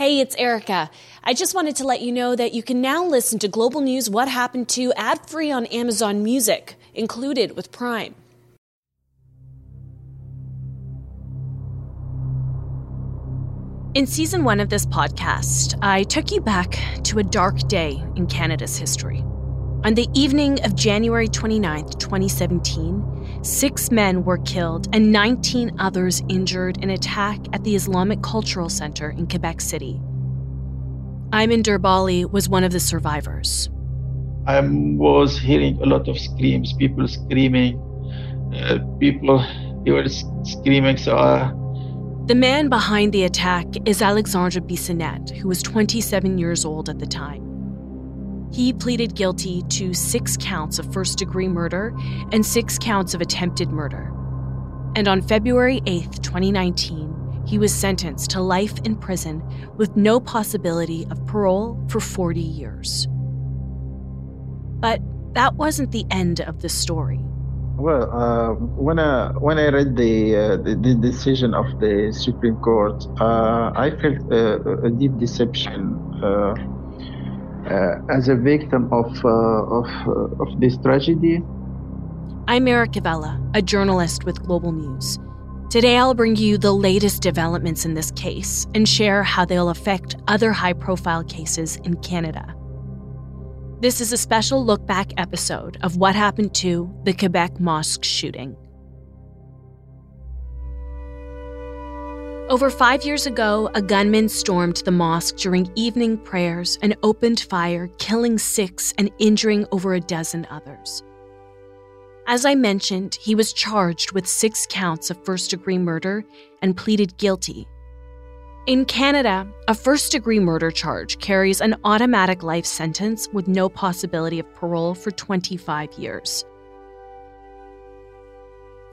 Hey, it's Erica. I just wanted to let you know that you can now listen to Global News What Happened to ad free on Amazon Music, included with Prime. In season one of this podcast, I took you back to a dark day in Canada's history. On the evening of January 29, 2017, six men were killed and 19 others injured in an attack at the Islamic Cultural Center in Quebec City. Aymen Derbali was one of the survivors. I was hearing a lot of screams, people screaming, uh, people they were screaming. So uh, the man behind the attack is Alexandre Bissonnette, who was 27 years old at the time. He pleaded guilty to six counts of first degree murder and six counts of attempted murder. And on February 8, 2019, he was sentenced to life in prison with no possibility of parole for 40 years. But that wasn't the end of the story. Well, uh, when I when I read the, uh, the, the decision of the Supreme Court, uh, I felt a deep deception uh, Uh, as a victim of uh, of uh, of this tragedy. I'm Erica Vella, a journalist with Global News. Today, I'll bring you the latest developments in this case and share how they'll affect other high-profile cases in Canada. This is a special look back episode of what happened to the Quebec mosque shooting. Over five years ago, a gunman stormed the mosque during evening prayers and opened fire, killing six and injuring over a dozen others. As I mentioned, he was charged with six counts of first degree murder and pleaded guilty in Canada, a first degree murder charge carries an automatic life sentence with no possibility of parole for 25 years.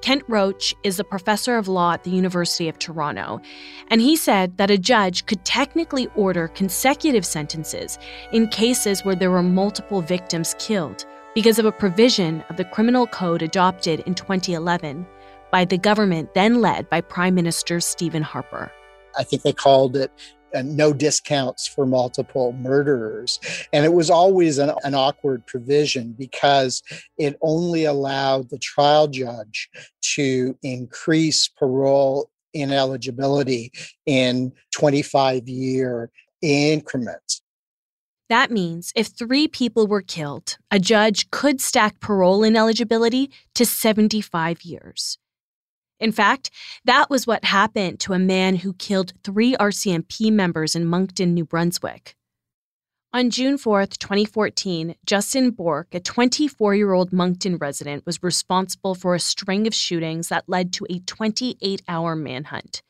Kent Roach is a professor of law at the University of Toronto, and he said that a judge could technically order consecutive sentences in cases where there were multiple victims killed because of a provision of the criminal code adopted in 2011 by the government then led by Prime Minister Stephen Harper. I think they called it Uh, no discounts for multiple murderers. And it was always an, an, awkward provision because it only allowed the trial judge to increase parole ineligibility in 25 year increments. That means if three people were killed, a judge could stack parole ineligibility to 75 years. In fact, that was what happened to a man who killed three RCMP members in Moncton, New Brunswick. On June 4, 2014, Justin Bourque, a 24 year old Moncton resident, was responsible for a string of shootings that led to a 28 hour manhunt.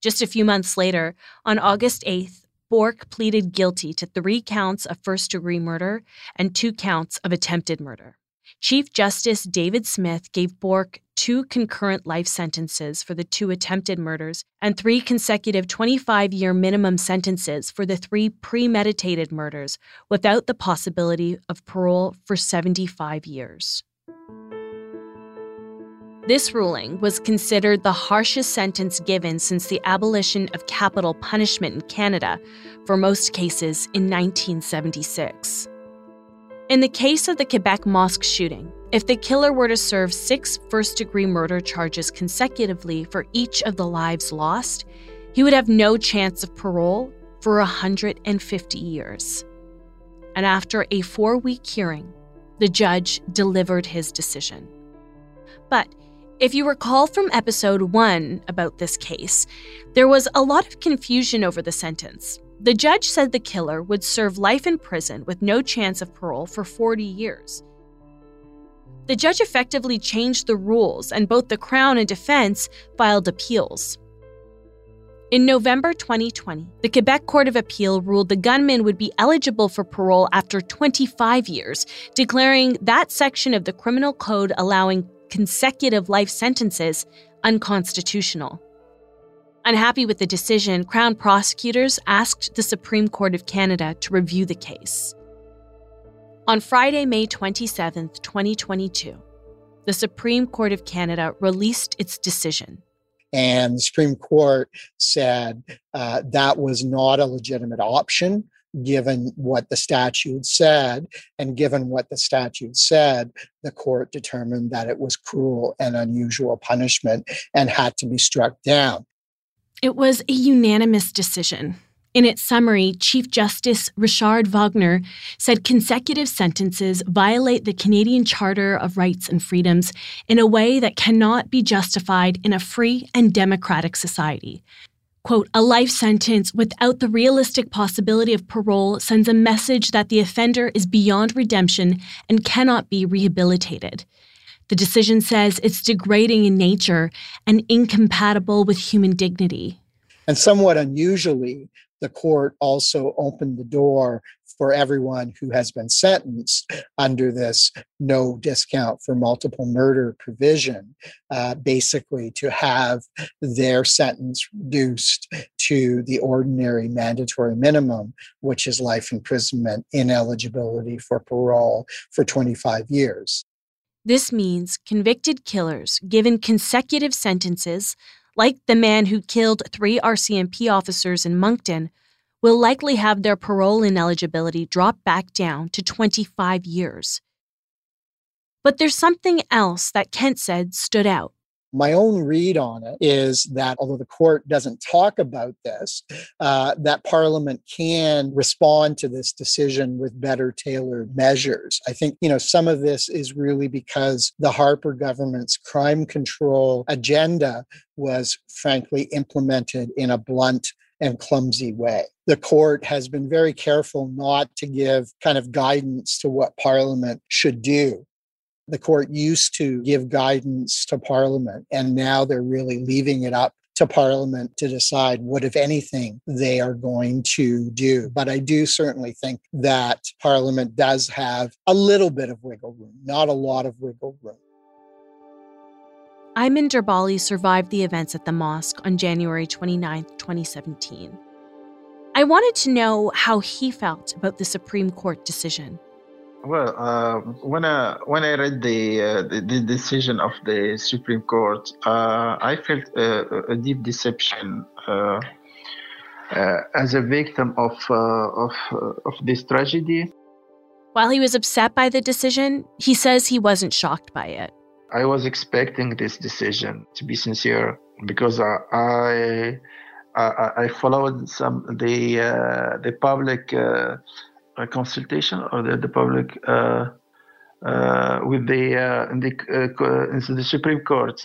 Just a few months later, on August 8th, Bourque pleaded guilty to three counts of first degree murder and two counts of attempted murder. Chief Justice David Smith gave Bourque two concurrent life sentences for the two attempted murders and three consecutive 25 year minimum sentences for the three premeditated murders without the possibility of parole for 75 years. This ruling was considered the harshest sentence given since the abolition of capital punishment in Canada for most cases in 1976. In the case of the Quebec mosque shooting, if the killer were to serve six first degree murder charges consecutively for each of the lives lost, he would have no chance of parole for 150 years. And after a four week hearing, the judge delivered his decision. But if you recall from episode one about this case, there was a lot of confusion over the sentence. The judge said the killer would serve life in prison with no chance of parole for 40 years. The judge effectively changed the rules, and both the Crown and defense filed appeals. In November 2020, the Quebec Court of Appeal ruled the gunman would be eligible for parole after 25 years, declaring that section of the criminal code allowing consecutive life sentences unconstitutional. Unhappy with the decision, Crown prosecutors asked the Supreme Court of Canada to review the case. On Friday, May 27, 2022, the Supreme Court of Canada released its decision. And the Supreme Court said uh, that was not a legitimate option given what the statute said. And given what the statute said, the court determined that it was cruel and unusual punishment and had to be struck down. It was a unanimous decision. In its summary, Chief Justice Richard Wagner said consecutive sentences violate the Canadian Charter of Rights and Freedoms in a way that cannot be justified in a free and democratic society. Quote, a life sentence without the realistic possibility of parole sends a message that the offender is beyond redemption and cannot be rehabilitated. The decision says it's degrading in nature and incompatible with human dignity. And somewhat unusually, the court also opened the door for everyone who has been sentenced under this no discount for multiple murder provision, uh, basically to have their sentence reduced to the ordinary mandatory minimum, which is life imprisonment, ineligibility for parole for 25 years. This means convicted killers given consecutive sentences like the man who killed three RCMP officers in Moncton, will likely have their parole ineligibility drop back down to 25 years. But there's something else that Kent said stood out. My own read on it is that although the court doesn't talk about this, uh, that Parliament can respond to this decision with better tailored measures. I think, you know, some of this is really because the Harper government's crime control agenda was frankly implemented in a blunt and clumsy way. The court has been very careful not to give kind of guidance to what Parliament should do the court used to give guidance to Parliament, and now they're really leaving it up to Parliament to decide what, if anything, they are going to do. But I do certainly think that Parliament does have a little bit of wiggle room, not a lot of wiggle room. Aymen Derbali survived the events at the mosque on January 29, 2017. I wanted to know how he felt about the Supreme Court decision. Well, uh, when I when I read the, uh, the, the decision of the Supreme Court, uh, I felt a, a, deep deception uh, uh, as a victim of uh, of of this tragedy. While he was upset by the decision, he says he wasn't shocked by it. I was expecting this decision, to be sincere, because I I, I followed some the the public a consultation or the, the public uh, uh, with the uh, the the Supreme Court,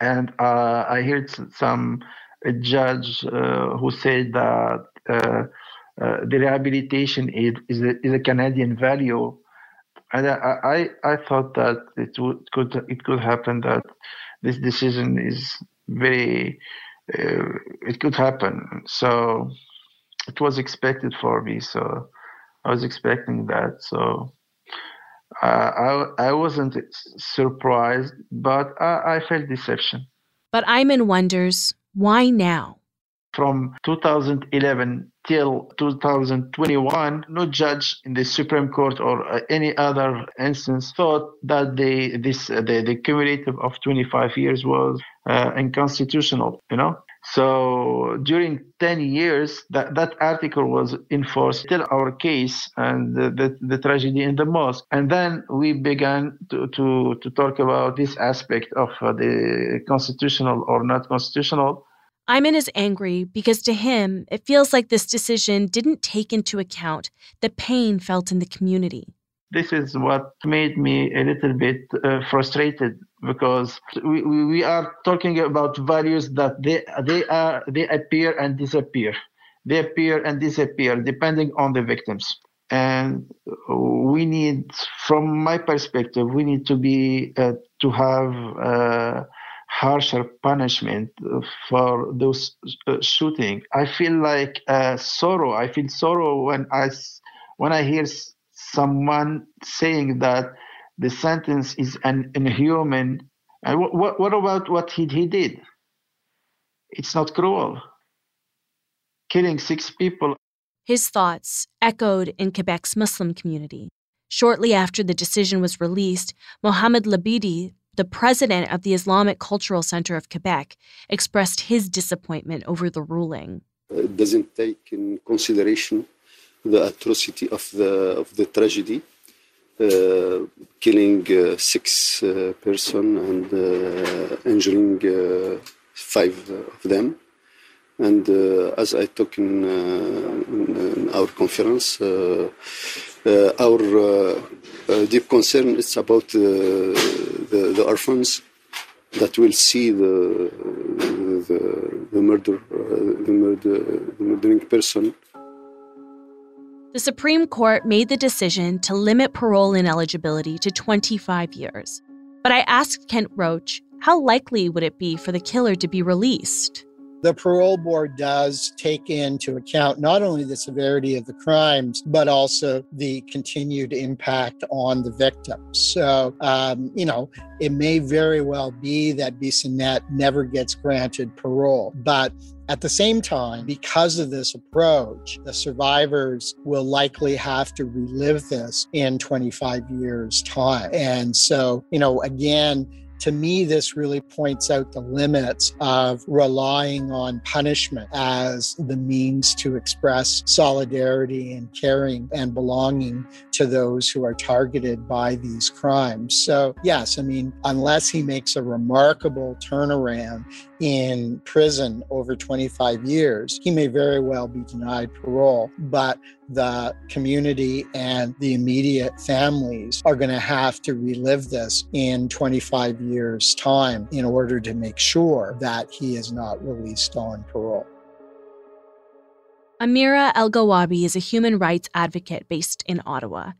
and I heard some a judge who said that the rehabilitation aid is a, is a Canadian value and I, I, I thought that it would could it could happen that this decision is very uh, it could happen. So it was expected for me, so I was expecting that. So uh, I I wasn't surprised, but I, I felt deception. But Aymen wonders why now. From 2011 till 2021, no judge in the Supreme Court or uh, any other instance thought that the this uh, the, the cumulative of 25 years was uh, unconstitutional. You know, so during 10 years, that, that article was enforced till our case and the, the, the, tragedy in the mosque. And then we began to, to, to talk about this aspect of uh, the constitutional or not constitutional. Aymen is angry because to him, it feels like this decision didn't take into account the pain felt in the community this is what made me a little bit uh, frustrated because we, we are talking about values that they they are they appear and disappear. They appear and disappear depending on the victims. And we need from my perspective we need to be uh, to have uh, harsher punishment for those uh, shooting. I feel like uh, sorrow. I feel sorrow when i when i hear someone saying that the sentence is an inhuman. And what, what, what about what he, he did? It's not cruel. Killing six people. His thoughts echoed in Quebec's Muslim community. Shortly after the decision was released, Mohamed Labidi, the president of the Islamic Cultural Center of Quebec, expressed his disappointment over the ruling. It doesn't take in consideration the atrocity of the of the tragedy, killing uh, six uh, person and uh, injuring uh, five of them. And uh, as I talk in, in, our conference, our deep concern is about the, the orphans that will see the the, the murder the murder the murdering person the Supreme Court made the decision to limit parole ineligibility to 25 years. But I asked Kent Roach how likely would it be for the killer to be released? The parole board does take into account not only the severity of the crimes, but also the continued impact on the victims. So, um, you know, it may very well be that Bissonnette never gets granted parole. But at the same time, because of this approach, the survivors will likely have to relive this in 25 years' time. And so, you know, again, to me, this really points out the limits of relying on punishment as the means to express solidarity and caring and belonging to those who are targeted by these crimes. So, yes, I mean, unless he makes a remarkable turnaround in prison over 25 years, he may very well be denied parole. But the community and the immediate families are going to have to relive this in 25 years' time in order to make sure that he is not released on parole. Amira Elghawaby is a human rights advocate based in Ottawa,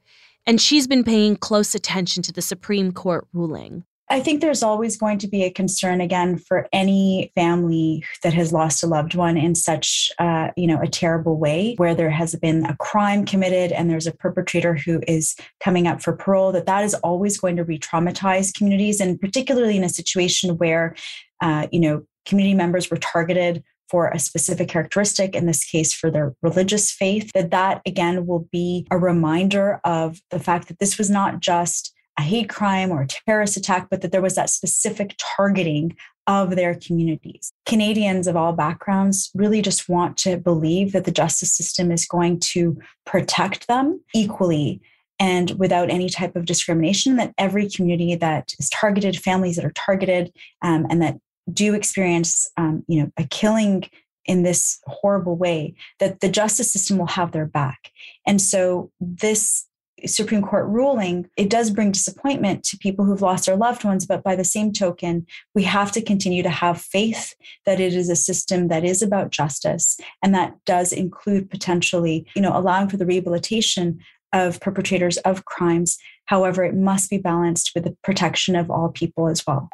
and she's been paying close attention to the Supreme Court ruling. I think there's always going to be a concern again for any family that has lost a loved one in such, uh, you know, a terrible way, where there has been a crime committed and there's a perpetrator who is coming up for parole. That that is always going to re-traumatize communities, and particularly in a situation where, uh, you know, community members were targeted for a specific characteristic in this case for their religious faith that that again will be a reminder of the fact that this was not just a hate crime or a terrorist attack, but that there was that specific targeting of their communities. Canadians of all backgrounds really just want to believe that the justice system is going to protect them equally and without any type of discrimination, that every community that is targeted, families that are targeted, um, and that do experience, um, you know, a killing in this horrible way, that the justice system will have their back. And so this Supreme Court ruling, it does bring disappointment to people who've lost their loved ones. But by the same token, we have to continue to have faith that it is a system that is about justice and that does include potentially, you know, allowing for the rehabilitation of perpetrators of crimes. However, it must be balanced with the protection of all people as well.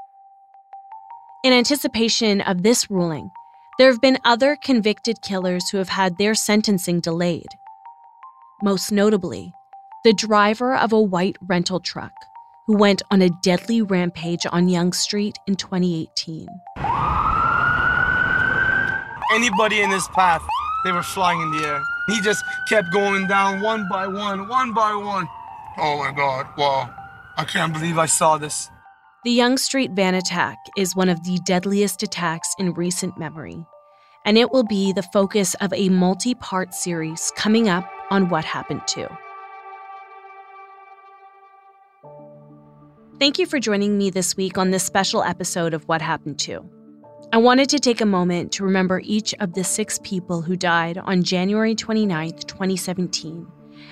In anticipation of this ruling, there have been other convicted killers who have had their sentencing delayed. Most notably, the driver of a white rental truck who went on a deadly rampage on Yonge Street in 2018. Anybody in his path, they were flying in the air. He just kept going down one by one, one by one. Oh my God, wow. I can't believe I saw this. The Yonge Street van attack is one of the deadliest attacks in recent memory, and it will be the focus of a multi part series coming up on What Happened To. Thank you for joining me this week on this special episode of What Happened To. I wanted to take a moment to remember each of the six people who died on January 29, 2017,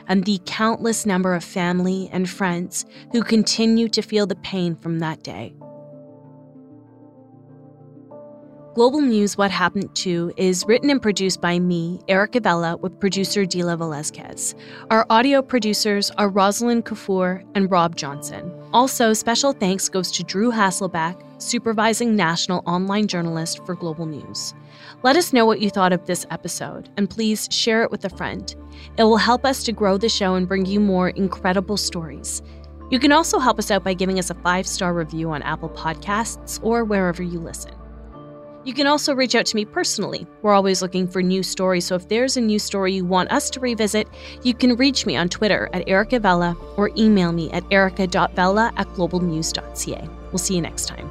and the countless number of family and friends who continue to feel the pain from that day. Global News What Happened To is written and produced by me, Erica Vella, with producer Dila Velazquez. Our audio producers are Rosalind Kafur and Rob Johnson. Also, special thanks goes to Drew Hasselback, supervising national online journalist for Global News. Let us know what you thought of this episode, and please share it with a friend. It will help us to grow the show and bring you more incredible stories. You can also help us out by giving us a five star review on Apple Podcasts or wherever you listen. You can also reach out to me personally. We're always looking for new stories, so if there's a new story you want us to revisit, you can reach me on Twitter at Erica Vella or email me at erica.vella at globalnews.ca. We'll see you next time.